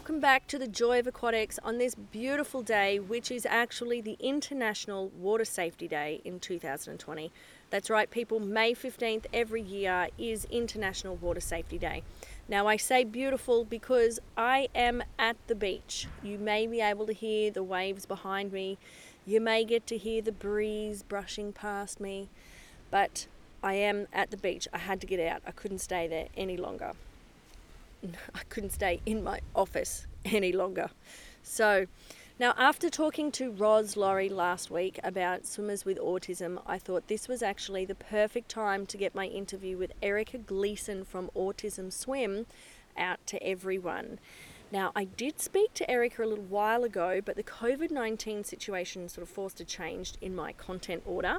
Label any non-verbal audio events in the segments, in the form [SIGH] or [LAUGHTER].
Welcome back to the Joy of Aquatics on this beautiful day, which is actually the International Water Safety Day in 2020. That's right, people, May 15th every year is International Water Safety Day. Now, I say beautiful because I am at the beach. You may be able to hear the waves behind me, you may get to hear the breeze brushing past me, but I am at the beach. I had to get out, I couldn't stay there any longer. [LAUGHS] I couldn't stay in my office any longer. So, now after talking to Roz Laurie last week about swimmers with autism, I thought this was actually the perfect time to get my interview with Erika Gleeson from Autism Swim out to everyone. Now, I did speak to Erika a little while ago, but the COVID 19 situation sort of forced a change in my content order.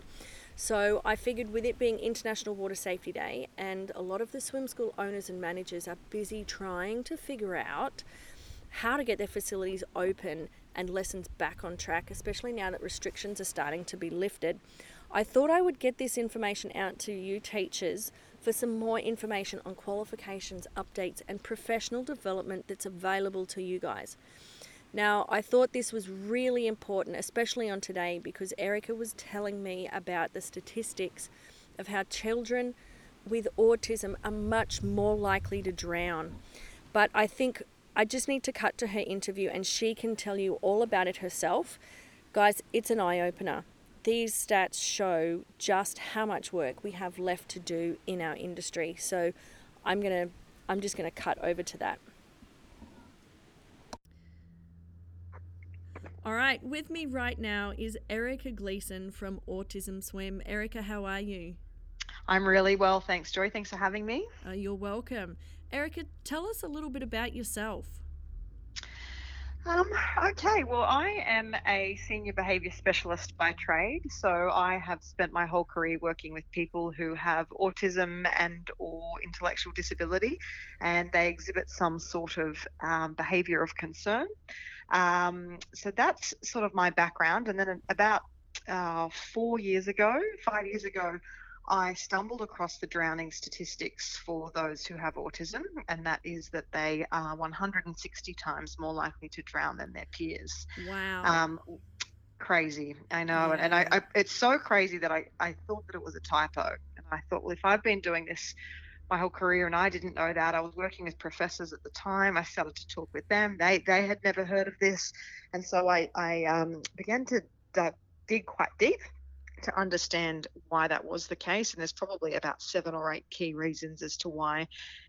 So I figured with it being International Water Safety Day and a lot of the swim school owners and managers are busy trying to figure out how to get their facilities open and lessons back on track, especially now that restrictions are starting to be lifted. I thought I would get this information out to you teachers for some more information on qualifications, updates, and professional development that's available to you guys. Now, I thought this was really important, especially on today, because Erika was telling me about the statistics of how children with autism are much more likely to drown. But I think I just need to cut to her interview and she can tell you all about it herself. Guys, it's an eye opener. These stats show just how much work we have left to do in our industry. So I'm going to I'm just going to cut over to that. All right, with me right now is Erika Gleeson from Autism Swim. Erika, how are you? I'm really well, thanks, Joy. Thanks for having me. Uh, you're welcome. Erika, tell us a little bit about yourself. Um, okay, well, I am a senior behaviour specialist by trade, so I have spent my whole career working with people who have autism and or intellectual disability, and they exhibit some sort of um, behaviour of concern. Um, so that's sort of my background. And then about uh, four years ago, five years ago, I stumbled across the drowning statistics for those who have autism, and that is that they are 160 times more likely to drown than their peers. Wow. Um, crazy, I know, yeah. and I, I, it's so crazy that I, I thought that it was a typo, and I thought, well, if I've been doing this my whole career and I didn't know that. I was working with professors at the time. I started to talk with them. They they had never heard of this, and so I I um, began to dig quite deep to understand why that was the case. And there's probably about seven or eight key reasons as to why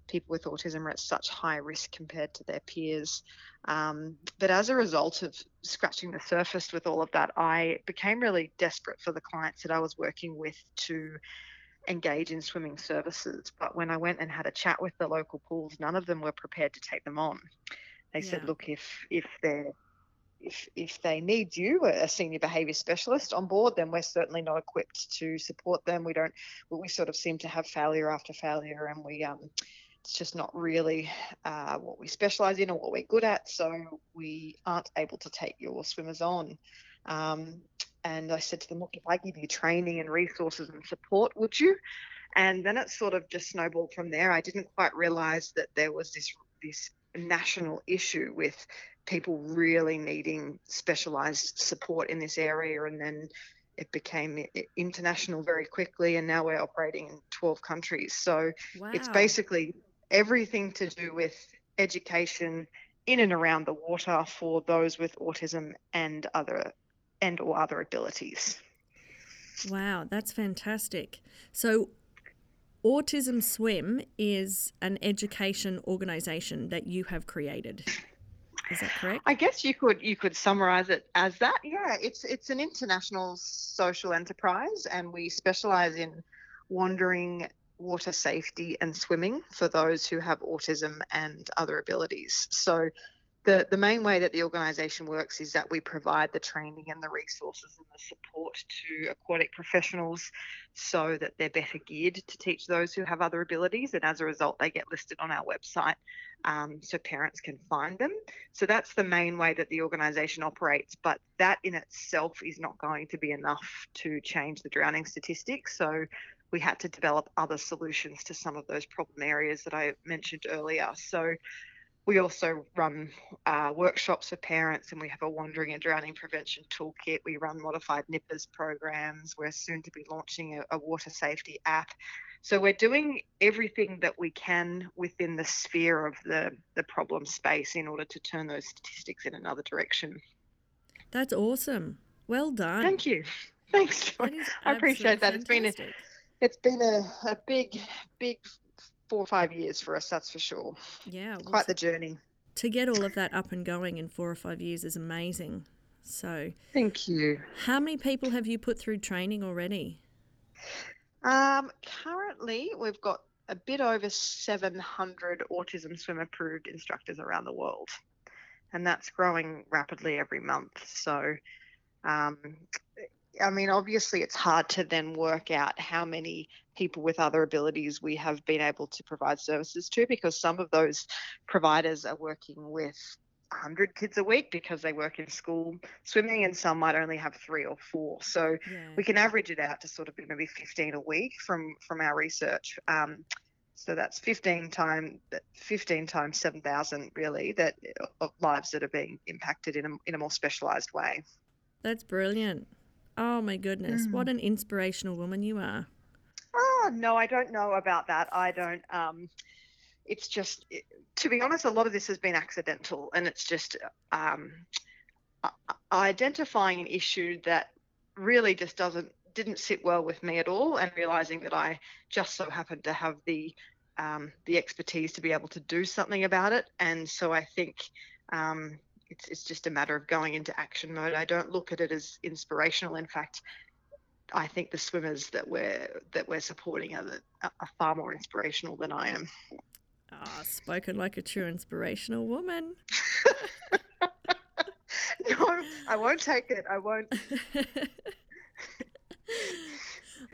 people with autism are at such high risk compared to their peers. Um, but as a result of scratching the surface with all of that, I became really desperate for the clients that I was working with to engage in swimming services. But when I went and had a chat with the local pools, none of them were prepared to take them on. They yeah. said, look, if if they're if, if they need you, a senior behaviour specialist on board, then we're certainly not equipped to support them. We don't, we sort of seem to have failure after failure, and we, um, it's just not really uh, what we specialise in or what we're good at. So we aren't able to take your swimmers on. Um, and I said to them, look, if I give you training and resources and support, would you? And then it sort of just snowballed from there. I didn't quite realize that there was this this national issue with people really needing specialized support in this area and then it became international very quickly and now we're operating in 12 countries so wow. it's basically everything to do with education in and around the water for those with autism and other and or other abilities. Wow, that's fantastic. So Autism Swim is an education organization that you have created. Is that correct? I guess you could you could summarize it as that. Yeah, it's it's an international social enterprise and we specialize in wandering water safety and swimming for those who have autism and other abilities. So the, the main way that the organisation works is that we provide the training and the resources and the support to aquatic professionals so that they're better geared to teach those who have other abilities. And as a result, they get listed on our website um, so parents can find them. So that's the main way that the organisation operates. But that in itself is not going to be enough to change the drowning statistics. So we had to develop other solutions to some of those problem areas that I mentioned earlier. So we also run uh, workshops for parents and we have a wandering and drowning prevention toolkit. We run modified NIPPERS programs. We're soon to be launching a, a, water safety app. So we're doing everything that we can within the sphere of the, the problem space in order to turn those statistics in another direction. That's awesome. Well done. Thank you. Thanks. I appreciate that. Fantastic. It's been a, it's been a, a big, big four or five years for us, that's for sure. Yeah. Well, Quite the journey. To get all of that up and going in four or five years is amazing. So, thank you. How many people have you put through training already? Um, currently, we've got a bit over 700 autism swim approved instructors around the world, and that's growing rapidly every month. So, um, I mean, obviously, it's hard to then work out how many people with other abilities we have been able to provide services to because some of those providers are working with 100 kids a week because they work in school swimming and some might only have three or four. So yeah. we can average it out to sort of maybe 15 a week from from our research. Um, so that's 15 times 15 times 7,000 really that of lives that are being impacted in a, in a more specialized way. That's brilliant Oh my goodness, mm. what an inspirational woman you are. Oh, no, I don't know about that. I don't. Um, it's just, it, to be honest, a lot of this has been accidental and it's just um, identifying an issue that really just doesn't didn't sit well with me at all and realizing that I just so happened to have the um, the expertise to be able to do something about it and so I think um, it's, it's just a matter of going into action mode. I don't look at it as inspirational. In fact, I think the swimmers that we're that we're supporting are, are far more inspirational than I am. Ah, oh, spoken like a true inspirational woman. [LAUGHS] no, I won't take it. I won't. [LAUGHS]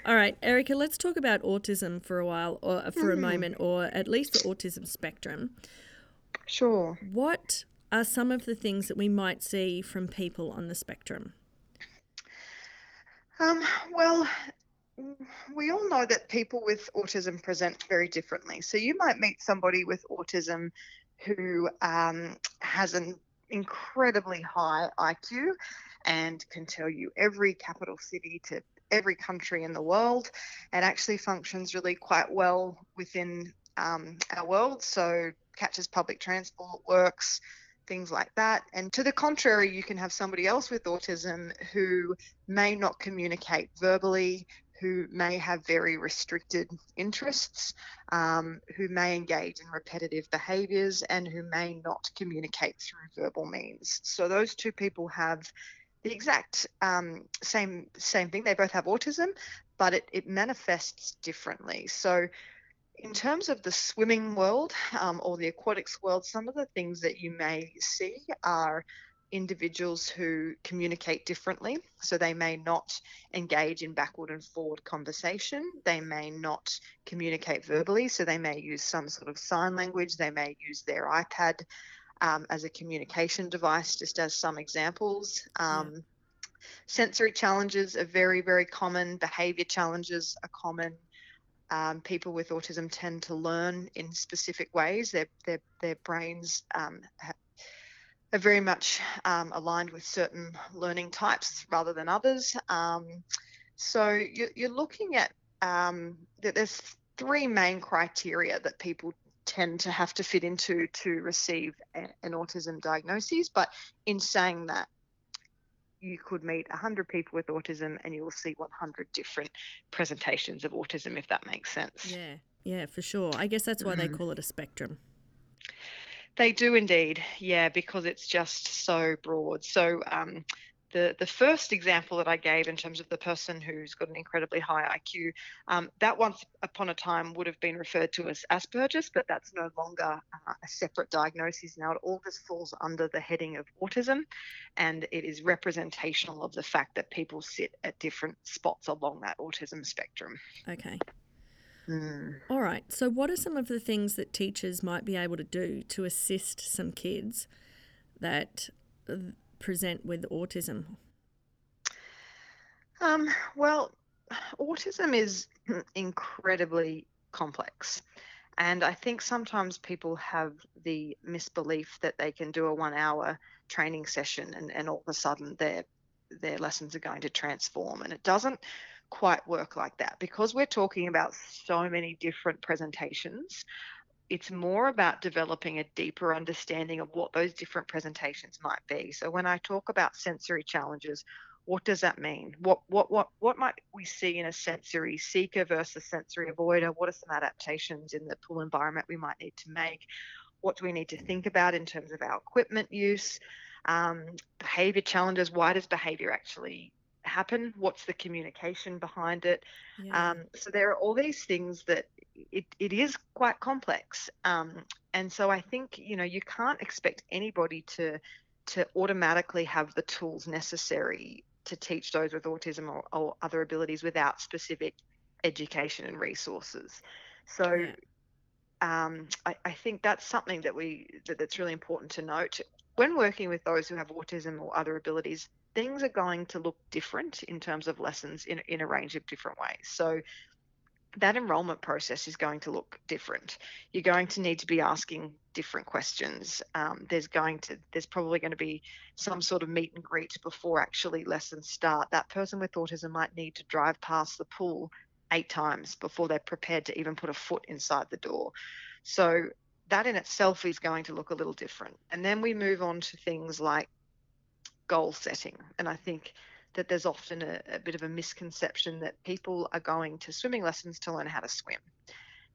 All right, Erika, let's talk about autism for a while, or for a hmm. moment, or at least the autism spectrum. Sure. What are some of the things that we might see from people on the spectrum? Um, well, we all know that people with autism present very differently. So you might meet somebody with autism who um, has an incredibly high IQ and can tell you every capital city to every country in the world and actually functions really quite well within um, our world. So catches public transport, works, things like that. And to the contrary, you can have somebody else with autism who may not communicate verbally, who may have very restricted interests, um, who may engage in repetitive behaviors, and who may not communicate through verbal means. So those two people have the exact um, same same thing. They both have autism, but it, it manifests differently. So in terms of the swimming world um, or the aquatics world, some of the things that you may see are individuals who communicate differently. So they may not engage in backward and forward conversation. They may not communicate verbally. So they may use some sort of sign language. They may use their iPad um, as a communication device, just as some examples. Um, yeah. Sensory challenges are very, very common. Behavior challenges are common um, people with autism tend to learn in specific ways. Their their their brains um, are very much um, aligned with certain learning types rather than others. Um, so you're, you're, looking at um, that. There's three main criteria that people tend to have to fit into to receive a, an autism diagnosis. But in saying that, you could meet 100 people with autism and you will see 100 different presentations of autism, if that makes sense. Yeah, yeah, for sure. I guess that's why mm-hmm. they call it a spectrum. They do indeed, yeah, because it's just so broad. So, um, the, the first example that I gave in terms of the person who's got an incredibly high IQ, um, that once upon a time would have been referred to as Asperger's, but that's no longer uh, a separate diagnosis now. It all just falls under the heading of autism, and it is representational of the fact that people sit at different spots along that autism spectrum. Okay. Mm. All right. So, what are some of the things that teachers might be able to do to assist some kids that present with autism? Um, well, autism is [CLEARS THROAT] incredibly complex. And I think sometimes people have the misbelief that they can do a one hour training session and, and all of a sudden their their lessons are going to transform. And it doesn't quite work like that because we're talking about so many different presentations. It's more about developing a deeper understanding of what those different presentations might be. So when I talk about sensory challenges, what does that mean? What what what what might we see in a sensory seeker versus sensory avoider? What are some adaptations in the pool environment we might need to make? What do we need to think about in terms of our equipment use? Um, behavior challenges. Why does behavior actually happen? What's the communication behind it? Yeah. Um, so there are all these things that it, it is quite complex. Um, and so I think, you know, you can't expect anybody to to automatically have the tools necessary to teach those with autism or, or other abilities without specific education and resources. So yeah. um, I, I, think that's something that we that, that's really important to note when working with those who have autism or other abilities. Things are going to look different in terms of lessons in, in a range of different ways. So that enrollment process is going to look different. You're going to need to be asking different questions. Um, there's going to there's probably going to be some sort of meet and greet before actually lessons start. That person with autism might need to drive past the pool eight times before they're prepared to even put a foot inside the door. So that in itself is going to look a little different. And then we move on to things like goal setting. And I think that there's often a, a, bit of a misconception that people are going to swimming lessons to learn how to swim.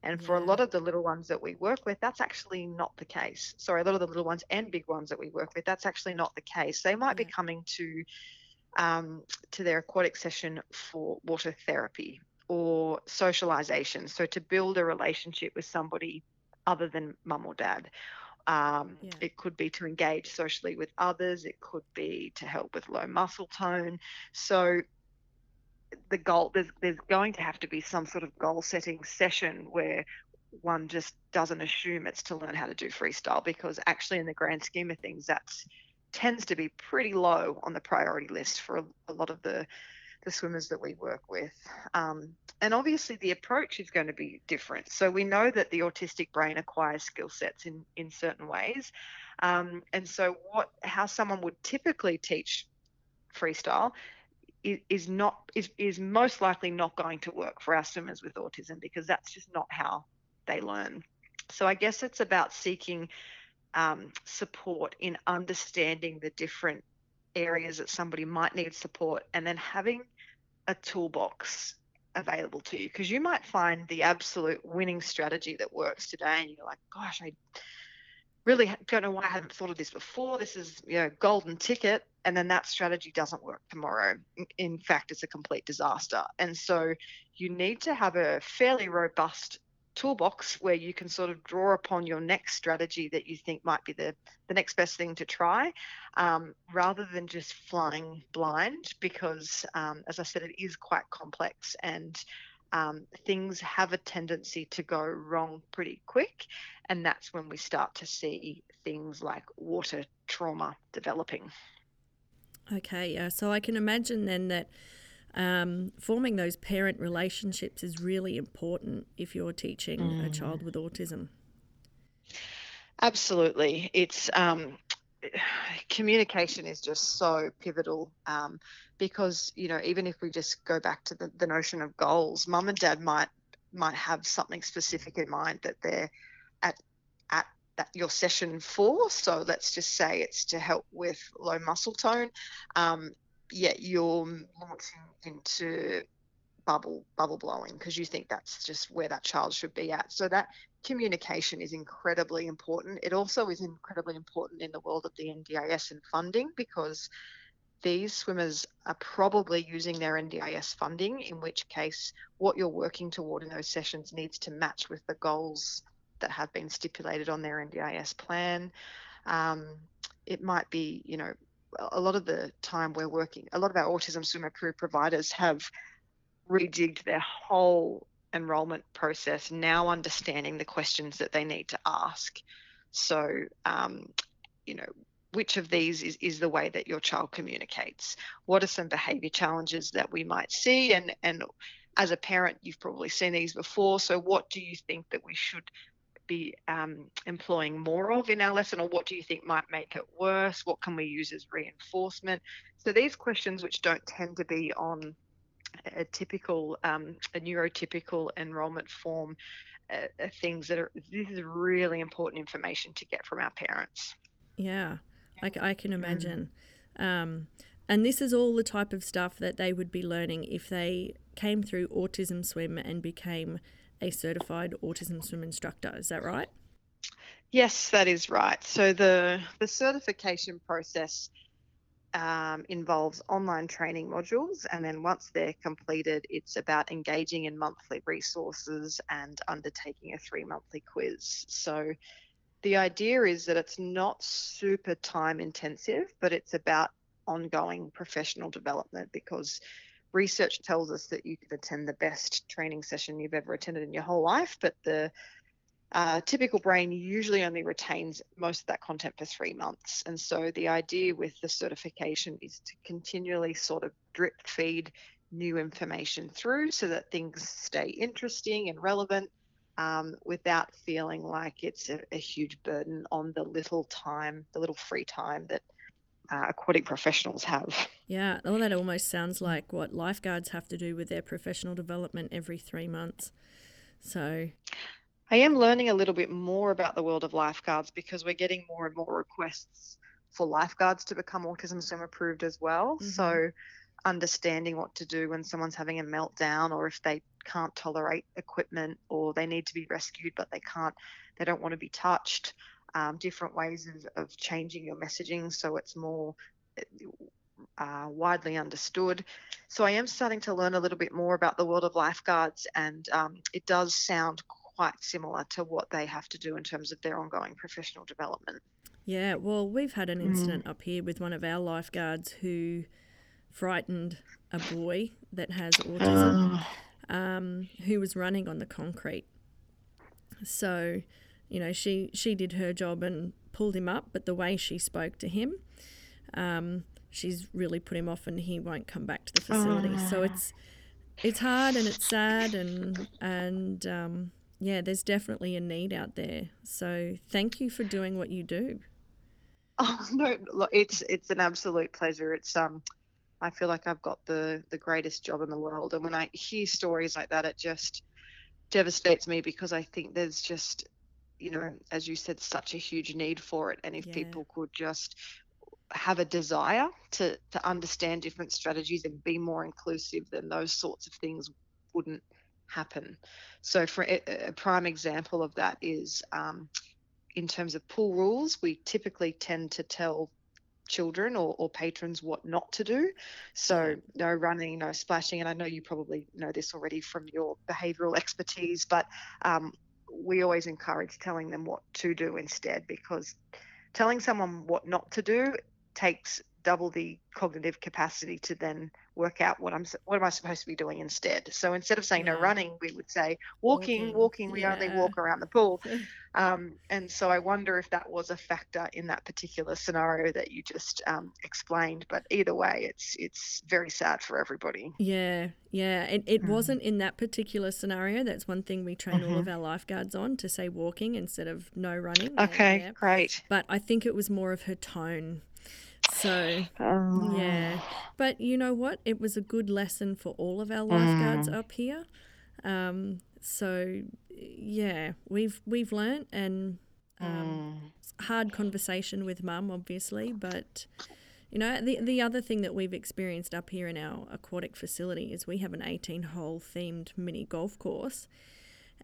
And for yeah. a lot of the little ones that we work with, that's actually not the case. Sorry, a lot of the little ones and big ones that we work with, that's actually not the case. They might yeah. be coming to um, to their aquatic session for water therapy or socialization. So to build a relationship with somebody other than mum or dad um, yeah. It could be to engage socially with others. It could be to help with low muscle tone. So the goal there's there's going to have to be some sort of goal setting session where one just doesn't assume it's to learn how to do freestyle because actually in the grand scheme of things that tends to be pretty low on the priority list for a, a lot of the the swimmers that we work with. Um, and obviously, the approach is going to be different. So we know that the autistic brain acquires skill sets in, in certain ways. Um, and so, what how someone would typically teach freestyle is, is not is, is most likely not going to work for our swimmers with autism because that's just not how they learn. So I guess it's about seeking um, support in understanding the different areas that somebody might need support and then having a toolbox available to you because you might find the absolute winning strategy that works today and you're like gosh i really don't know why i haven't thought of this before. This is you know golden ticket and then that strategy doesn't work tomorrow. In fact it's a complete disaster. And so you need to have a fairly robust toolbox where you can sort of draw upon your next strategy that you think might be the, the next best thing to try um, rather than just flying blind because um, as i said it is quite complex and um, things have a tendency to go wrong pretty quick. And that's when we start to see things like water trauma developing. Okay uh, so i can imagine then that um, forming those parent relationships is really important if you're teaching mm. a child with autism. Absolutely. It's um, communication is just so pivotal um, because, you know, even if we just go back to the, the notion of goals, mum and dad might might have something specific in mind that they're at at that your session for. So let's just say it's to help with low muscle tone. Um, yeah, you're launching into bubble bubble blowing because you think that's just where that child should be at. So that communication is incredibly important. It also is incredibly important in the world of the NDIS and funding because these swimmers are probably using their NDIS funding, in which case what you're working toward in those sessions needs to match with the goals that have been stipulated on their NDIS plan. Um, it might be, you know, a lot of the time we're working, a lot of our autism swimmer career providers have rejigged their whole enrollment process, now understanding the questions that they need to ask. So, um, you know, which of these is, is the way that your child communicates? What are some behavior challenges that we might see? And, and as a parent, you've probably seen these before. So, what do you think that we should be um, employing more of in our lesson, or what do you think might make it worse? What can we use as reinforcement? So these questions, which don't tend to be on a typical, um, a neurotypical enrolment form, uh, are things that are this is really important information to get from our parents. Yeah, I, I can imagine. Mm. Um, and this is all the type of stuff that they would be learning if they came through Autism Swim and became a certified autism swim instructor. Is that right? Yes, that is right. So the the certification process um, involves online training modules, and then once they're completed, it's about engaging in monthly resources and undertaking a three monthly quiz. So the idea is that it's not super time intensive, but it's about ongoing professional development because research tells us that you could attend the best training session you've ever attended in your whole life, but the uh, typical brain usually only retains most of that content for three months. And so the idea with the certification is to continually sort of drip feed new information through so that things stay interesting and relevant um, without feeling like it's a, a, huge burden on the little time, the little free time that uh, aquatic professionals have. [LAUGHS] Yeah, well, that almost sounds like what lifeguards have to do with their professional development every three months. So, I am learning a little bit more about the world of lifeguards because we're getting more and more requests for lifeguards to become autism swim approved as well. Mm-hmm. So, understanding what to do when someone's having a meltdown or if they can't tolerate equipment or they need to be rescued but they can't, they don't want to be touched um, different ways of, of changing your messaging so it's more uh, widely understood. So I am starting to learn a little bit more about the world of lifeguards, and um, it does sound quite similar to what they have to do in terms of their ongoing professional development. Yeah, well, we've had an incident mm. up here with one of our lifeguards who frightened a boy that has autism, um, who was running on the concrete. So you know, she she did her job and pulled him up, but the way she spoke to him, um, she's really put him off, and he won't come back to the facility. Oh. So it's it's hard and it's sad, and and um, yeah, there's definitely a need out there. So thank you for doing what you do. [LAUGHS] Oh no, it's it's an absolute pleasure. It's um. I feel like I've got the the greatest job in the world, and when I hear stories like that, it just devastates me because I think there's just you know, as you said, such a huge need for it. And if yeah. people could just have a desire to to understand different strategies and be more inclusive, then those sorts of things wouldn't happen. So, for a, a prime example of that is um, in terms of pool rules, we typically tend to tell children or, or, patrons what not to do. So, no running, no splashing. And I know you probably know this already from your behavioral [LAUGHS] expertise, but um, we always encourage telling them what to do instead because telling someone what not to do takes double the cognitive capacity to then work out what I'm what am I supposed to be doing instead. So instead of saying yeah. no running, we would say walking, walking. we yeah. only walk around the pool. [LAUGHS] Um, and so I wonder if that was a factor in that particular scenario that you just um, explained. But either way, it's it's very sad for everybody. Yeah, yeah. It, it mm. wasn't in that particular scenario. That's one thing we train mm-hmm. all of mm-hmm. our lifeguards on to say walking instead of no running. Okay, yeah. great. But I think it was more of her tone so, oh. yeah. But you know what? It was a good lesson for all of our lifeguards mm. up here. Um, so, yeah, we've we've learnt and um, mm. hard conversation with mum, obviously, but you know the the other thing that we've experienced up here in our aquatic facility is we have an 18 hole themed mini golf course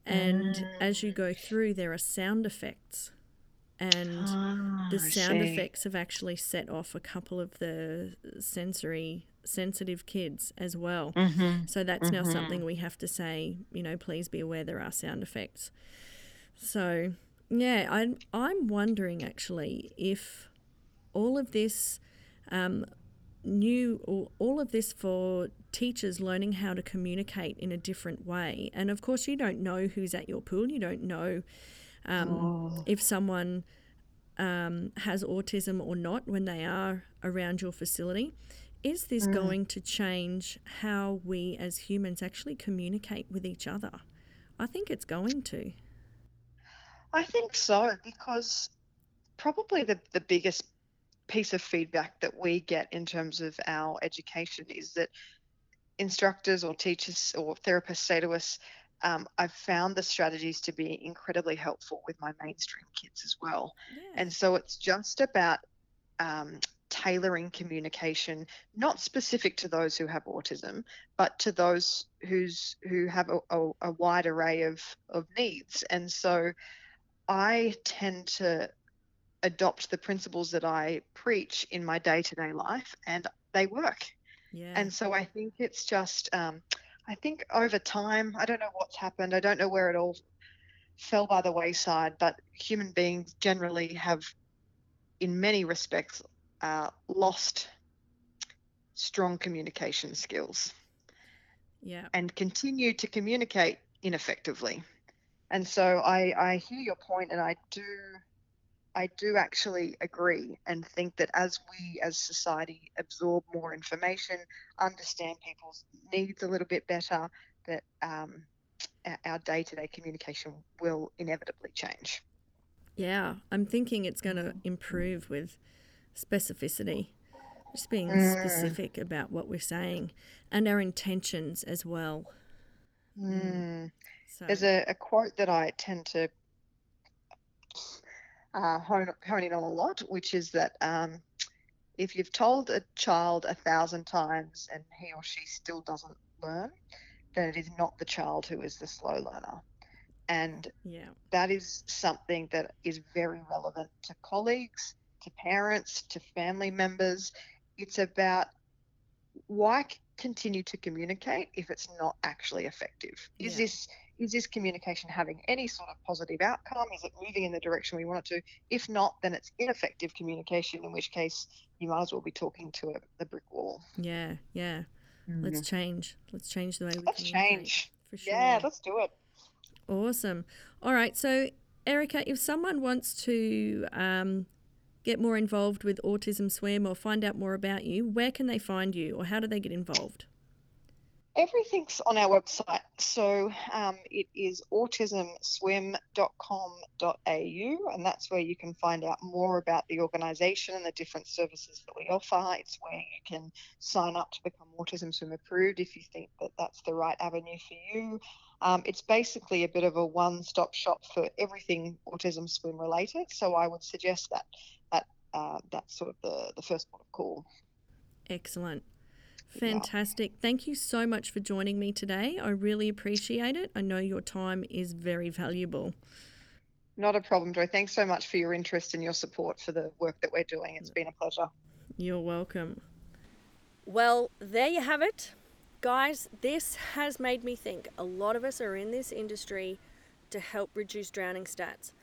and mm. as you go through there are sound effects and oh, the sound effects have actually set off a couple of the sensory sensitive kids as well. Mm-hmm. So that's mm-hmm. now something we have to say, you know, please be aware there are sound effects. So, yeah, I'm, I'm wondering actually if all of this um, new, all of this for teachers learning how to communicate in a different way. And of course, you don't know who's at your pool, you don't know um, oh. if someone um, has autism or not when they are around your facility. Is this mm. going to change how we as humans actually communicate with each other? I think it's going to. I think so because probably the, the biggest piece of feedback that we get in terms of our education is that instructors or teachers or therapists say to us, um, I've found the strategies to be incredibly helpful with my mainstream kids as well. Yeah. And so it's just about um, tailoring communication, not specific to those who have autism, but to those who's who have a, a, a wide array of, of needs. And so I tend to adopt the principles that I preach in my day to day life, and they work. Yeah. And so I think it's just, um, I think over time, I don't know what's happened. I don't know where it all fell by the wayside, but human beings generally have, in many respects, uh, lost strong communication skills. Yeah. And continue to communicate ineffectively. And so I, I hear your point and I do I do actually agree and think that as we as society absorb more information, understand people's needs a little bit better, that um, our day to day communication will inevitably change. Yeah, I'm thinking it's going to improve with specificity, just being mm. specific about what we're saying and our intentions as well. Mm. So. There's a, a quote that I tend to uh, hone, hone in on a lot, which is that um, if you've told a child a thousand times and he or she still doesn't learn, then it is not the child who is the slow learner. And yeah. that is something that is very relevant to colleagues, to parents, to family members. It's about why continue to communicate if it's not actually effective? Is yeah. this is this communication having any sort of positive outcome? Is it moving in the direction we want it to? If not, then it's ineffective communication, in which case you might as well be talking to a, a brick wall. Yeah, yeah. Mm-hmm. Let's change. Let's change the way we Let's change. For sure. Yeah, let's do it. Awesome. All right. So, Erika, if someone wants to um, get more involved with Autism Swim or find out more about you, where can they find you or how do they get involved? Everything's on our website. So um, it is autismswim.com.au, and that's where you can find out more about the organisation and the different services that we offer. It's where you can sign up to become Autism Swim approved if you think that that's the right avenue for you. Um, it's basically a bit of a one stop shop for everything Autism Swim related. So I would suggest that that uh, that's sort of the, the first of call. Excellent. Fantastic. Yeah. Thank you so much for joining me today. I really appreciate it. I know your time is very valuable. Not a problem, Joy. Thanks so much for your interest and your support for the work that we're doing. It's been a pleasure. You're welcome. Well, there you have it. Guys, this has made me think. A lot of us are in this industry to help reduce drowning stats.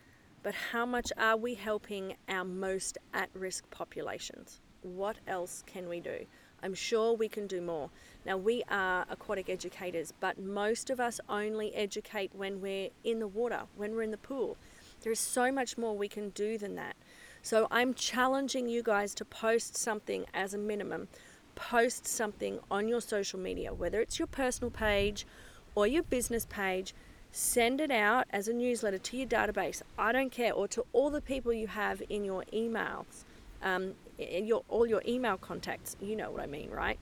But how much are we helping our most at risk populations? What else can we do? I'm sure we can do more. Now, we are aquatic educators, but most of us only educate when we're in the water, when we're in the pool. There is so much more we can do than that. So, I'm challenging you guys to post something as a minimum. Post something on your social media, whether it's your personal page or your business page. Send it out as a newsletter to your database. I don't care, or to all the people you have in your emails. Um, your all your email contacts. You know what I mean, right?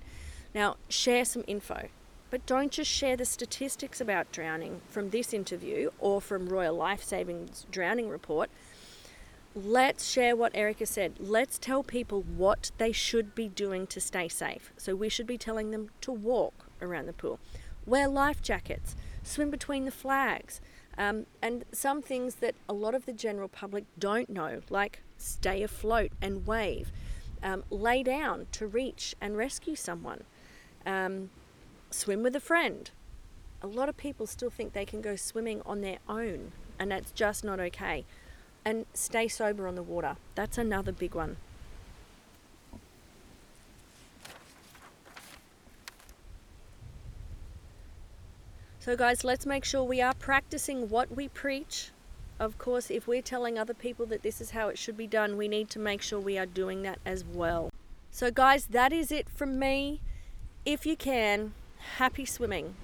Now, share some info. But don't just share the statistics about drowning from this interview or from Royal Life Saving's drowning report. Let's share what Erika said. Let's tell people what they should be doing to stay safe. So we should be telling them to walk around the pool, wear life jackets, swim between the flags, um, and some things that a lot of the general public don't know, like stay afloat and wave um, lay down to reach and rescue someone, um, swim with a friend. A lot of people still think they can go swimming on their own, and that's just not okay. And stay sober on the water. That's another big one. So, guys, let's make sure we are practicing what we preach of course, if we're telling other people that this is how it should be done, we need to make sure we are doing that as well. So, guys, that is it from me. If you can, happy swimming,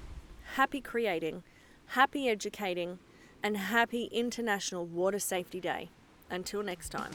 happy creating, happy educating. and happy International Water Safety Day. Until next time.